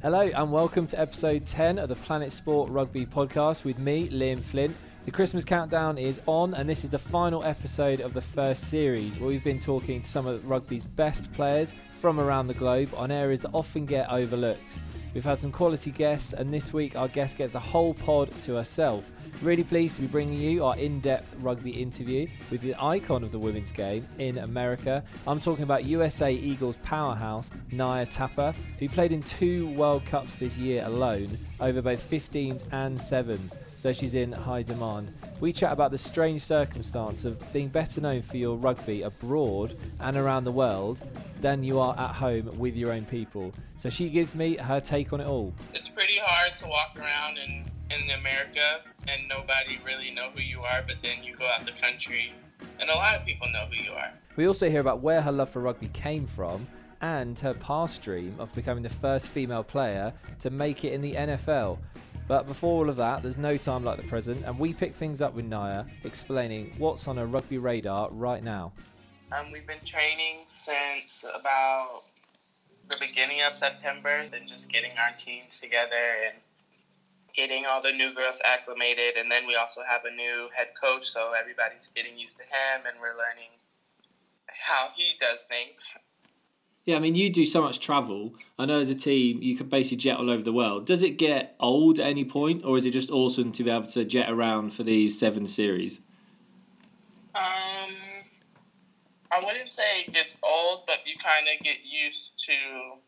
Hello and welcome to episode 10 of the Planet Sport Rugby podcast with me, Liam Flint. The Christmas countdown is on, and this is the final episode of the first series where we've been talking to some of rugby's best players from around the globe on areas that often get overlooked. We've had some quality guests, and this week our guest gets the whole pod to herself. Really pleased to be bringing you our in depth rugby interview with the icon of the women's game in America. I'm talking about USA Eagles powerhouse Naya Tapper, who played in two World Cups this year alone over both 15s and 7s, so she's in high demand. We chat about the strange circumstance of being better known for your rugby abroad and around the world than you are at home with your own people. So she gives me her take on it all. It's pretty hard to walk around in, in America and nobody really know who you are, but then you go out the country and a lot of people know who you are. We also hear about where her love for rugby came from and her past dream of becoming the first female player to make it in the NFL. But before all of that, there's no time like the present, and we pick things up with Naya, explaining what's on her rugby radar right now. Um, we've been training since about the beginning of September, and just getting our teams together and getting all the new girls acclimated. And then we also have a new head coach, so everybody's getting used to him, and we're learning how he does things. Yeah, I mean, you do so much travel. I know as a team, you can basically jet all over the world. Does it get old at any point, or is it just awesome to be able to jet around for these seven series? Um, I wouldn't say it gets old, but you kind of get used to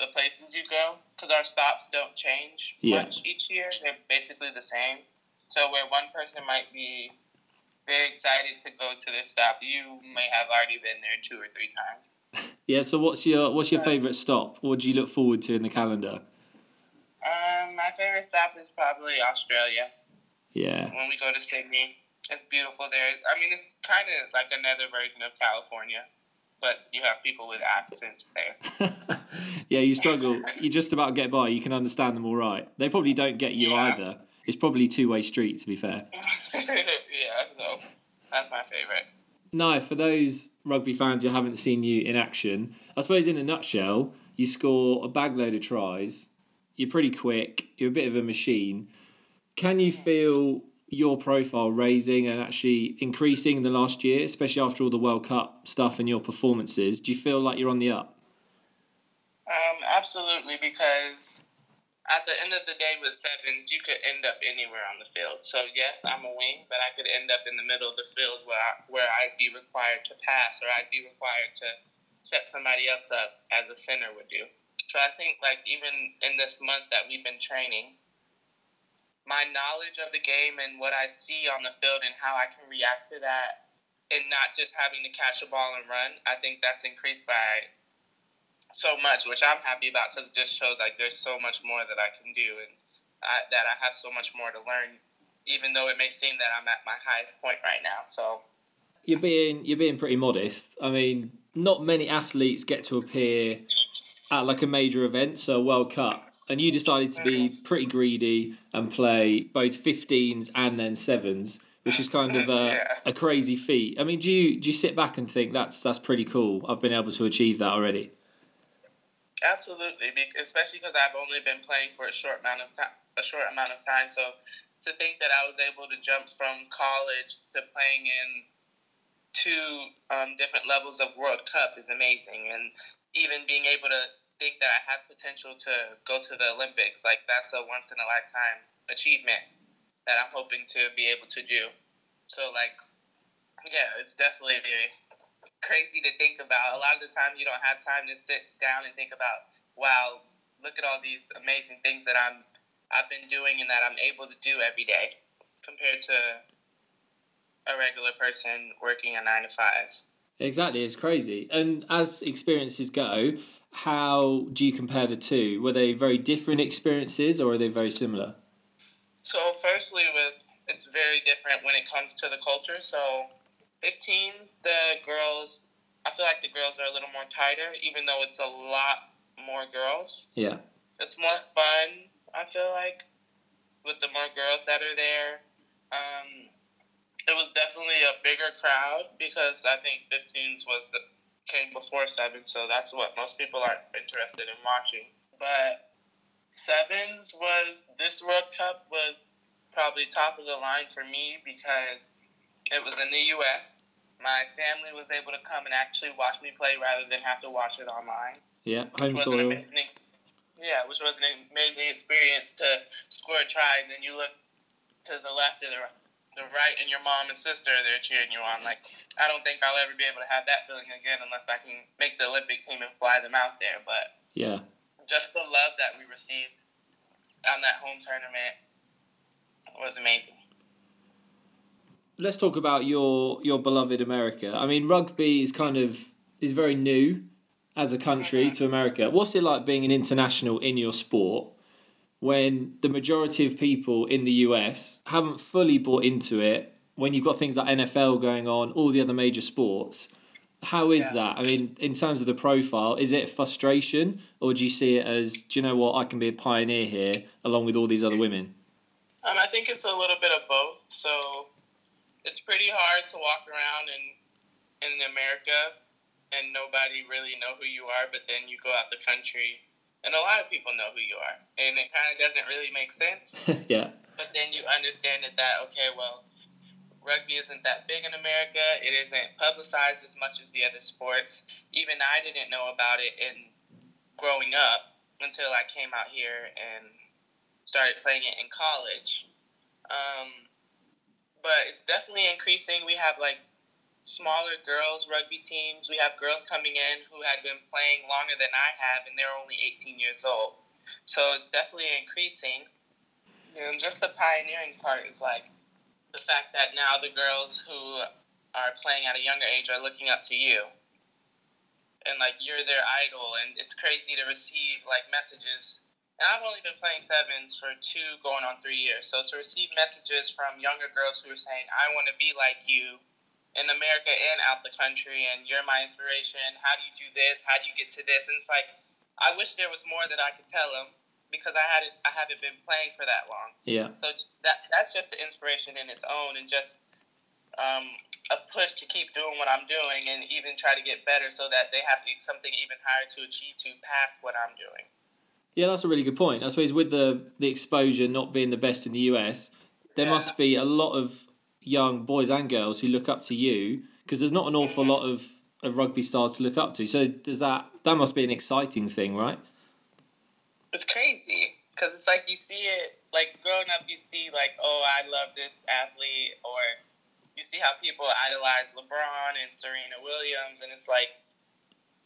the places you go because our stops don't change Yeah. much each year. They're basically the same. So where one person might be very excited to go to this stop, you may have already been there two or three times. Yeah. So what's your what's your favourite stop? What do you look forward to in the calendar? Um, my favorite stop is probably Australia. Yeah. When we go to Sydney, it's beautiful there. I mean, it's kind of like another version of California, but you have people with accents there. yeah, you struggle. You just about get by. You can understand them all right. They probably don't get you Yeah. either. It's probably two way street to be fair. yeah, so that's my favorite. No, for those rugby fans who haven't seen you in action, I suppose in a nutshell, you score a bagload of tries. You're pretty quick. You're a bit of a machine. Can you feel your profile raising and actually increasing in the last year, especially after all the World Cup stuff and your performances? Do you feel like you're on the up? Um, absolutely, because at the end of the day with sevens, you could end up anywhere on the field. So yes, I'm a wing, but I could end up in the middle of the field where I, where I'd be required to pass or I'd be required to set somebody else up as a center would do. So I think like even in this month that we've been training, my knowledge of the game and what I see on the field and how I can react to that and not just having to catch a ball and run, I think that's increased by so much, which I'm happy about because it just shows like there's so much more that I can do and I, that I have so much more to learn, even though it may seem that I'm at my highest point right now. So You're being you're being pretty modest. I mean, not many athletes get to appear at like a major event, so World Cup, and you decided to be pretty greedy and play both 15s and then sevens, which is kind of a, Yeah. a crazy feat. I mean, do you do you sit back and think that's that's pretty cool? I've been able to achieve that already. Absolutely, especially because I've only been playing for a short amount of time. A short amount of time, so to think that I was able to jump from college to playing in two um, different levels of World Cup is amazing, and even being able to think that I have potential to go to the Olympics, like that's a once in a lifetime achievement that I'm hoping to be able to do. So like, yeah, it's definitely crazy to think about. A lot of the time, you don't have time to sit down and think about, wow, look at all these amazing things that I'm I've been doing and that I'm able to do every day compared to a regular person working a nine to five. Exactly, it's crazy. And as experiences go, how do you compare the two? Were they very different experiences or are they very similar? So, firstly, with it's very different when it comes to the culture. So, 15s, the girls, I feel like the girls are a little more tighter, even though it's a lot more girls. Yeah. It's more fun, I feel like, with the more girls that are there. Um, it was definitely a bigger crowd because I think 15s was the came before seven, so that's what most people are interested in watching. But sevens was this World Cup was probably top of the line for me because it was in the U.S. My family was able to come and actually watch me play rather than have to watch it online. Yeah, home soil. Amazing, yeah, which was an amazing experience to score a try, and then you look to the left or the, the right, and your mom and sister they're cheering you on. Like, I don't think I'll ever be able to have that feeling again unless I can make the Olympic team and fly them out there. But Yeah. just the love that we received on that home tournament was amazing. Let's talk about your your beloved America. I mean, rugby is kind of is very new as a country Mhm. to America. What's it like being an international in your sport when the majority of people in the US haven't fully bought into it? When you've got things like NFL going on, all the other major sports, how is Yeah. that? I mean, in terms of the profile, is it frustration or do you see it as, do you know what, I can be a pioneer here along with all these other women? Um, I think it's a little bit of both. So it's pretty hard to walk around in in America and nobody really know who you are, but then you go out the country and a lot of people know who you are, and it kind of doesn't really make sense. yeah, But then you understand that that okay, well, rugby isn't that big in America. It isn't publicized as much as the other sports. Even I didn't know about it in growing up until I came out here and started playing it in college. Um, but it's definitely increasing. We have like smaller girls rugby teams. We have girls coming in who had been playing longer than I have, and they're only 18 years old. So it's definitely increasing. And just the pioneering part is like the fact that now the girls who are playing at a younger age are looking up to you. And like you're their idol, and it's crazy to receive like messages. And I've only been playing sevens for two, going on three years. So to receive messages from younger girls who are saying, "I want to be like you," in America and out the country, and you're my inspiration. How do you do this? How do you get to this? And it's like, I wish there was more that I could tell them because I had I haven't been playing for that long. yeah. So that that's just the inspiration in its own, and just um, a push to keep doing what I'm doing, and even try to get better, so that they have to, something even higher to achieve to pass what I'm doing. Yeah, that's a really good point. I suppose with the the exposure not being the best in the US, there Yeah. must be a lot of young boys and girls who look up to you because there's not an awful lot of, of rugby stars to look up to. So does that that must be an exciting thing, right? It's crazy because it's like you see it like growing up. You see like, oh, I love this athlete, or you see how people idolize LeBron and Serena Williams, and it's like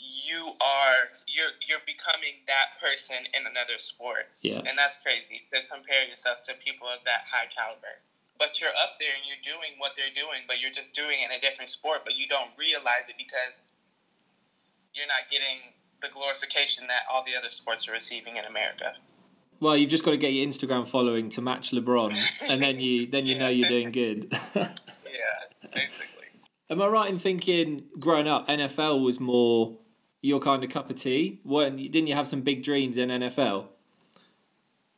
you are you're you're becoming that person in another sport, Yeah. and that's crazy to compare yourself to people of that high caliber. But you're up there and you're doing what they're doing, but you're just doing it in a different sport, but you don't realize it because you're not getting the glorification that all the other sports are receiving in America. Well, you've just got to get your Instagram following to match LeBron, and then you then you know you're doing good. Yeah, basically. Am I right in thinking growing up NFL was more your kind of cup of tea? When didn't you have some big dreams in NFL?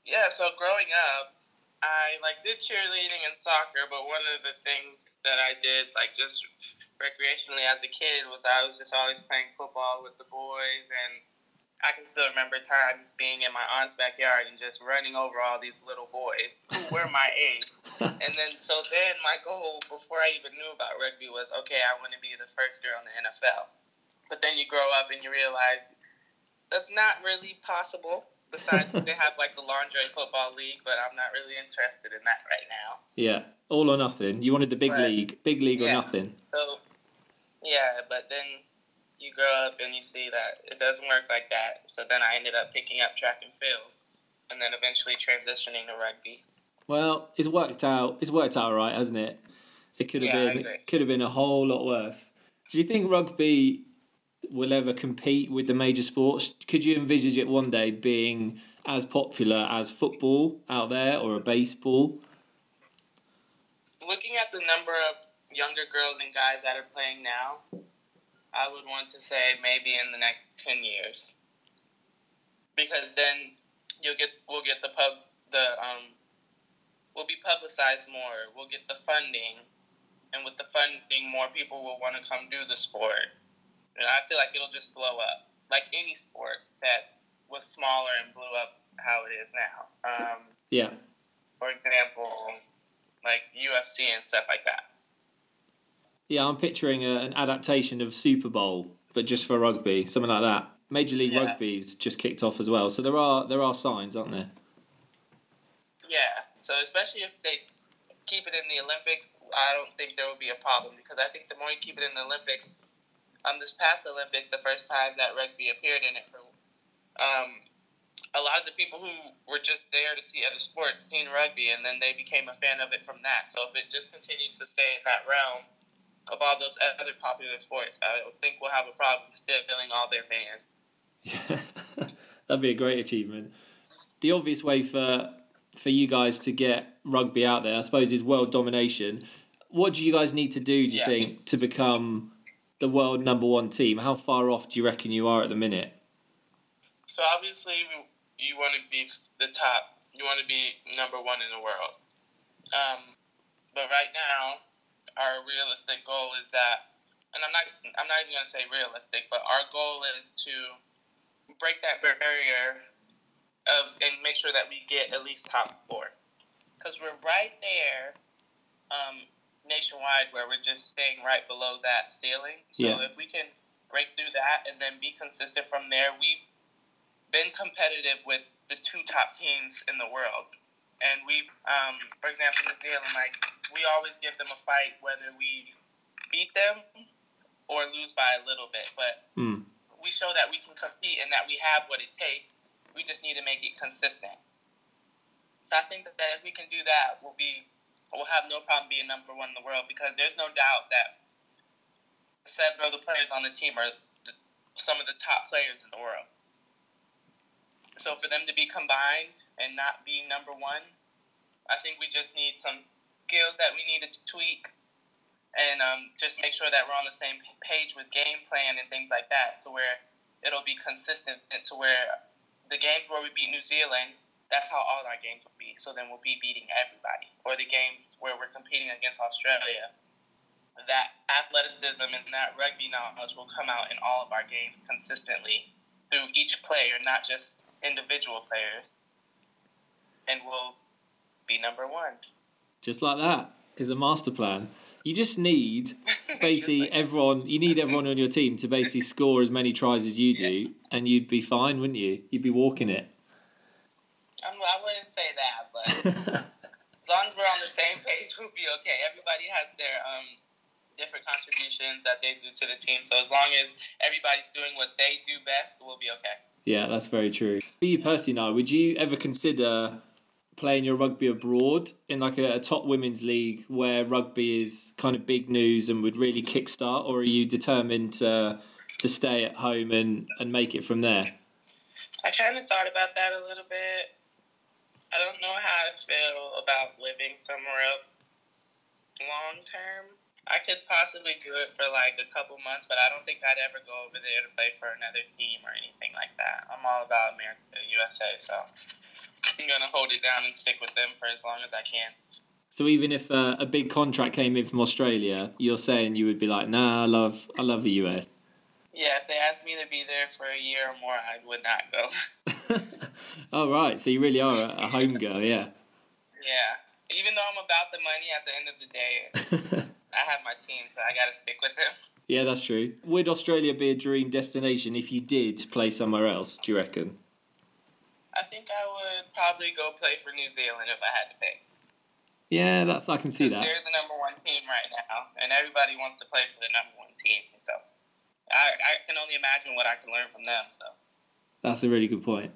Yeah, so growing up, I like did cheerleading and soccer, but one of the things that I did like just recreationally as a kid was I was just always playing football with the boys and I can still remember times being in my aunt's backyard and just running over all these little boys who were my age. And then so then my goal before I even knew about rugby was okay, I want to be the first girl in the NFL. But then you grow up and you realize that's not really possible. Besides, they have like the Lingerie football league, but I'm not really interested in that right now. Yeah, all or nothing. You wanted the big Right. league, big league or nothing. So, yeah, but then you grow up and you see that it doesn't work like that. So then I ended up picking up track and field, and then eventually transitioning to rugby. Well, it's worked out. It's worked out right, hasn't it? It could have Yeah, been. could have been a whole lot worse. Do you think rugby will ever compete with the major sports? Could you envisage it one day being as popular as football out there or a baseball? Looking at the number of younger girls and guys that are playing now, I would want to say maybe in the next ten years, because then you'll get we'll get the pub the um will be publicized more. We'll get the funding, and with the funding, more people will want to come do the sport. And I feel like it'll just blow up, like any sport that was smaller and blew up how it is now. Um, Yeah. for example, like UFC and stuff like that. Yeah, I'm picturing a, an adaptation of Super Bowl, but just for rugby, something like that. Major League Yeah. Rugby's just kicked off as well, so there are there are signs, aren't there? Yeah. So especially if they keep it in the Olympics, I don't think there will be a problem because I think the more you keep it in the Olympics, um, this past Olympics, the first time that rugby appeared in it, um, a lot of the people who were just there to see other sports seen rugby, and then they became a fan of it from that. So if it just continues to stay in that realm of all those other popular sports, I think we'll have a problem still filling all their fans. Yeah, that'd be a great achievement. The obvious way for for you guys to get rugby out there, I suppose, is world domination. What do you guys need to do, do you Yeah. think, to become the world number one team? How far off do you reckon you are at the minute? So obviously, you- want to be the top. You want to be number one in the world. Um, but right now, our realistic goal is that, and I'm not, I'm not even gonna say realistic, but our goal is to break that barrier of and make sure that we get at least top four, because we're right there, um, nationwide where we're just staying right below that ceiling. So Yeah. if we can break through that and then be consistent from there, we've been competitive with the two top teams in the world. And we, um, for example, New Zealand, like we always give them a fight whether we beat them or lose by a little bit. But Hmm. we show that we can compete and that we have what it takes. We just need to make it consistent. So I think that if we can do that, we'll be we'll have no problem being number one in the world because there's no doubt that seven of the players on the team are the, some of the top players in the world. So for them to be combined and not be number one, I think we just need some skills that we need to tweak and um, just make sure that we're on the same page with game plan and things like that, to where it'll be consistent and to where the games where we beat New Zealand, that's how all our games will be. So then we'll be beating everybody. Or the games where we're competing against Australia, that athleticism and that rugby knowledge will come out in all of our games consistently through each player, not just individual players, and we'll be number one. Just like that is a master plan. You just need basically everyone. You need everyone on your team to basically score as many tries as you do, and you'd be fine, wouldn't you? You'd be walking it. I'm, I wouldn't say that, but as long as we're on the same page, we'll be okay. Everybody has their um different contributions that they do to the team, so as long as everybody's doing what they do best, we'll be okay. yeah, that's very true. For you personally, now, would you ever consider playing your rugby abroad in like a, a top women's league where rugby is kind of big news and would really kickstart, or are you determined to to stay at home and and make it from there? I kind of thought about that a little bit. I don't know how I feel about living somewhere else long term. I could possibly do it for like a couple months, but I don't think I'd ever go over there to play for another team or anything like that. I'm all about America, USA, so I'm gonna hold it down and stick with them for as long as I can. So even if uh, a big contract came in from Australia, you're saying you would be like, nah, I love I love the US. Yeah, if they asked me to be there for a year or more, I would not go. oh right, so you really are a, a home girl, yeah. Yeah, even though I'm about the money, at the end of the day, I have my team, so I gotta stick with them. yeah, that's true. Would Australia be a dream destination if you did play somewhere else? Do you reckon? I think I would probably go play for New Zealand if I had to pick. Yeah, that's I can see that. They're the number one team right now, and everybody wants to play for the number one team. So I, I can only imagine what I can learn from them. So That's a really good point.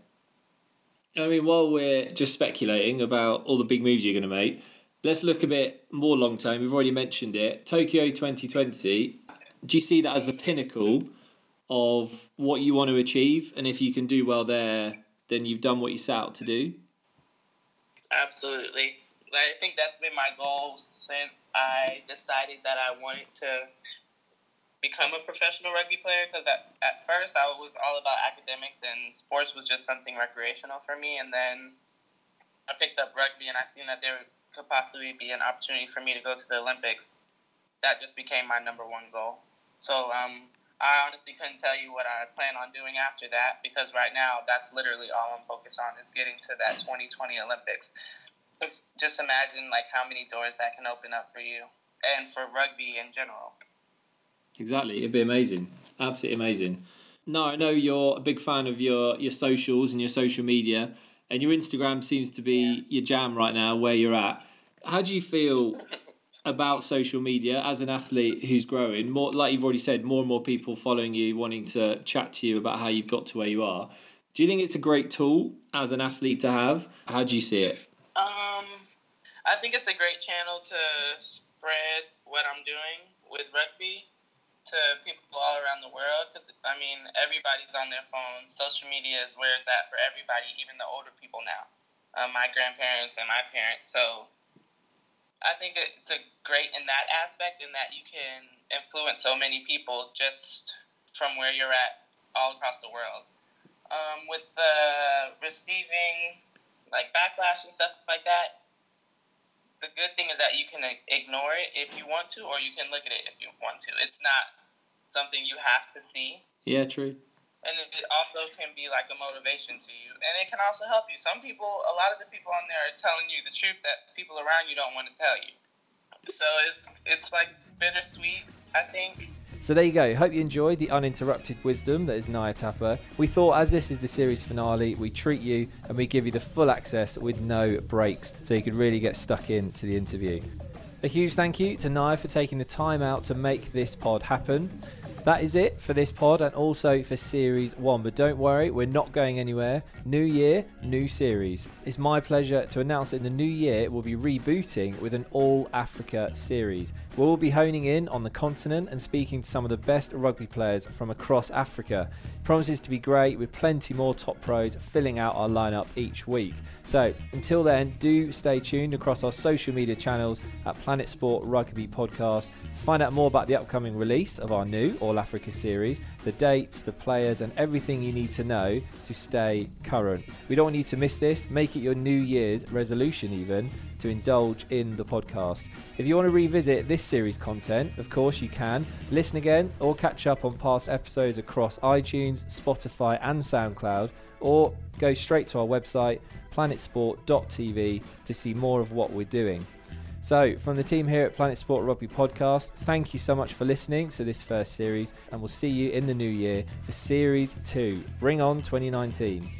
I mean, while we're just speculating about all the big moves you're going to make, let's look a bit more long term. We've already mentioned it. Tokyo 2020. Do you see that as the pinnacle of what you want to achieve? And if you can do well there, then you've done what you set out to do. absolutely, I think that's been my goal since I decided that I wanted to become a professional rugby player. Because at, at first I was all about academics, and sports was just something recreational for me. And then I picked up rugby, and I seen that there could possibly be an opportunity for me to go to the Olympics. That just became my number one goal. So um, I honestly couldn't tell you what I plan on doing after that because right now that's literally all I'm focused on is getting to that 2020 Olympics. Just imagine like how many doors that can open up for you and for rugby in general. Exactly, it'd be amazing, absolutely amazing. No, I know you're a big fan of your your socials and your social media, and your Instagram seems to be yeah. your jam right now, where you're at. How do you feel about social media as an athlete who's growing more like you've already said more and more people following you wanting to chat to you about how you've got to where you are do you think it's a great tool as an athlete to have how do you see it um i think it's a great channel to spread what i'm doing with rugby to people all around the world because i mean everybody's on their phones social media is where it's at for everybody even the older people now uh, my grandparents and my parents so I think it's a great in that aspect, in that you can influence so many people just from where you're at all across the world. Um, with the receiving like backlash and stuff like that, the good thing is that you can ignore it if you want to, or you can look at it if you want to. It's not something you have to see. Yeah, true. And it also can be like a motivation to you. And it can also help you. Some people a lot of the people on there are telling you the truth that people around you don't want to tell you. So it's it's like bittersweet i think so there you go. Hope you enjoyed the uninterrupted wisdom that is Naya Tapper. We thought, as this is the series finale, we treat you and we give you the full access with no breaks, so you could really get stuck into the interview. A huge thank you to Naya for taking the time out to make this pod happen. That is it for this pod and also for Series 1. But don't worry, we're not going anywhere. New year, new series. It's my pleasure to announce that in the new year we'll be rebooting with an All Africa series. We'll be honing in on the continent and speaking to some of the best rugby players from across Africa. Promises to be great with plenty more top pros filling out our lineup each week. So until then, do stay tuned across our social media channels at Planet Sport Rugby Podcast to find out more about the upcoming release of our new All Africa series, the dates, the players, and everything you need to know to stay current. We don't want you to miss this. Make it your New Year's resolution, even to indulge in the podcast. If you want to revisit this series content, of course you can. Listen again or catch up on past episodes across iTunes, Spotify, and SoundCloud, or go straight to our website, planetsport.tv, to see more of what we're doing. So, from the team here at Planet Sport Rugby Podcast, thank you so much for listening to this first series, and we'll see you in the new year for Series 2. Bring on 2019.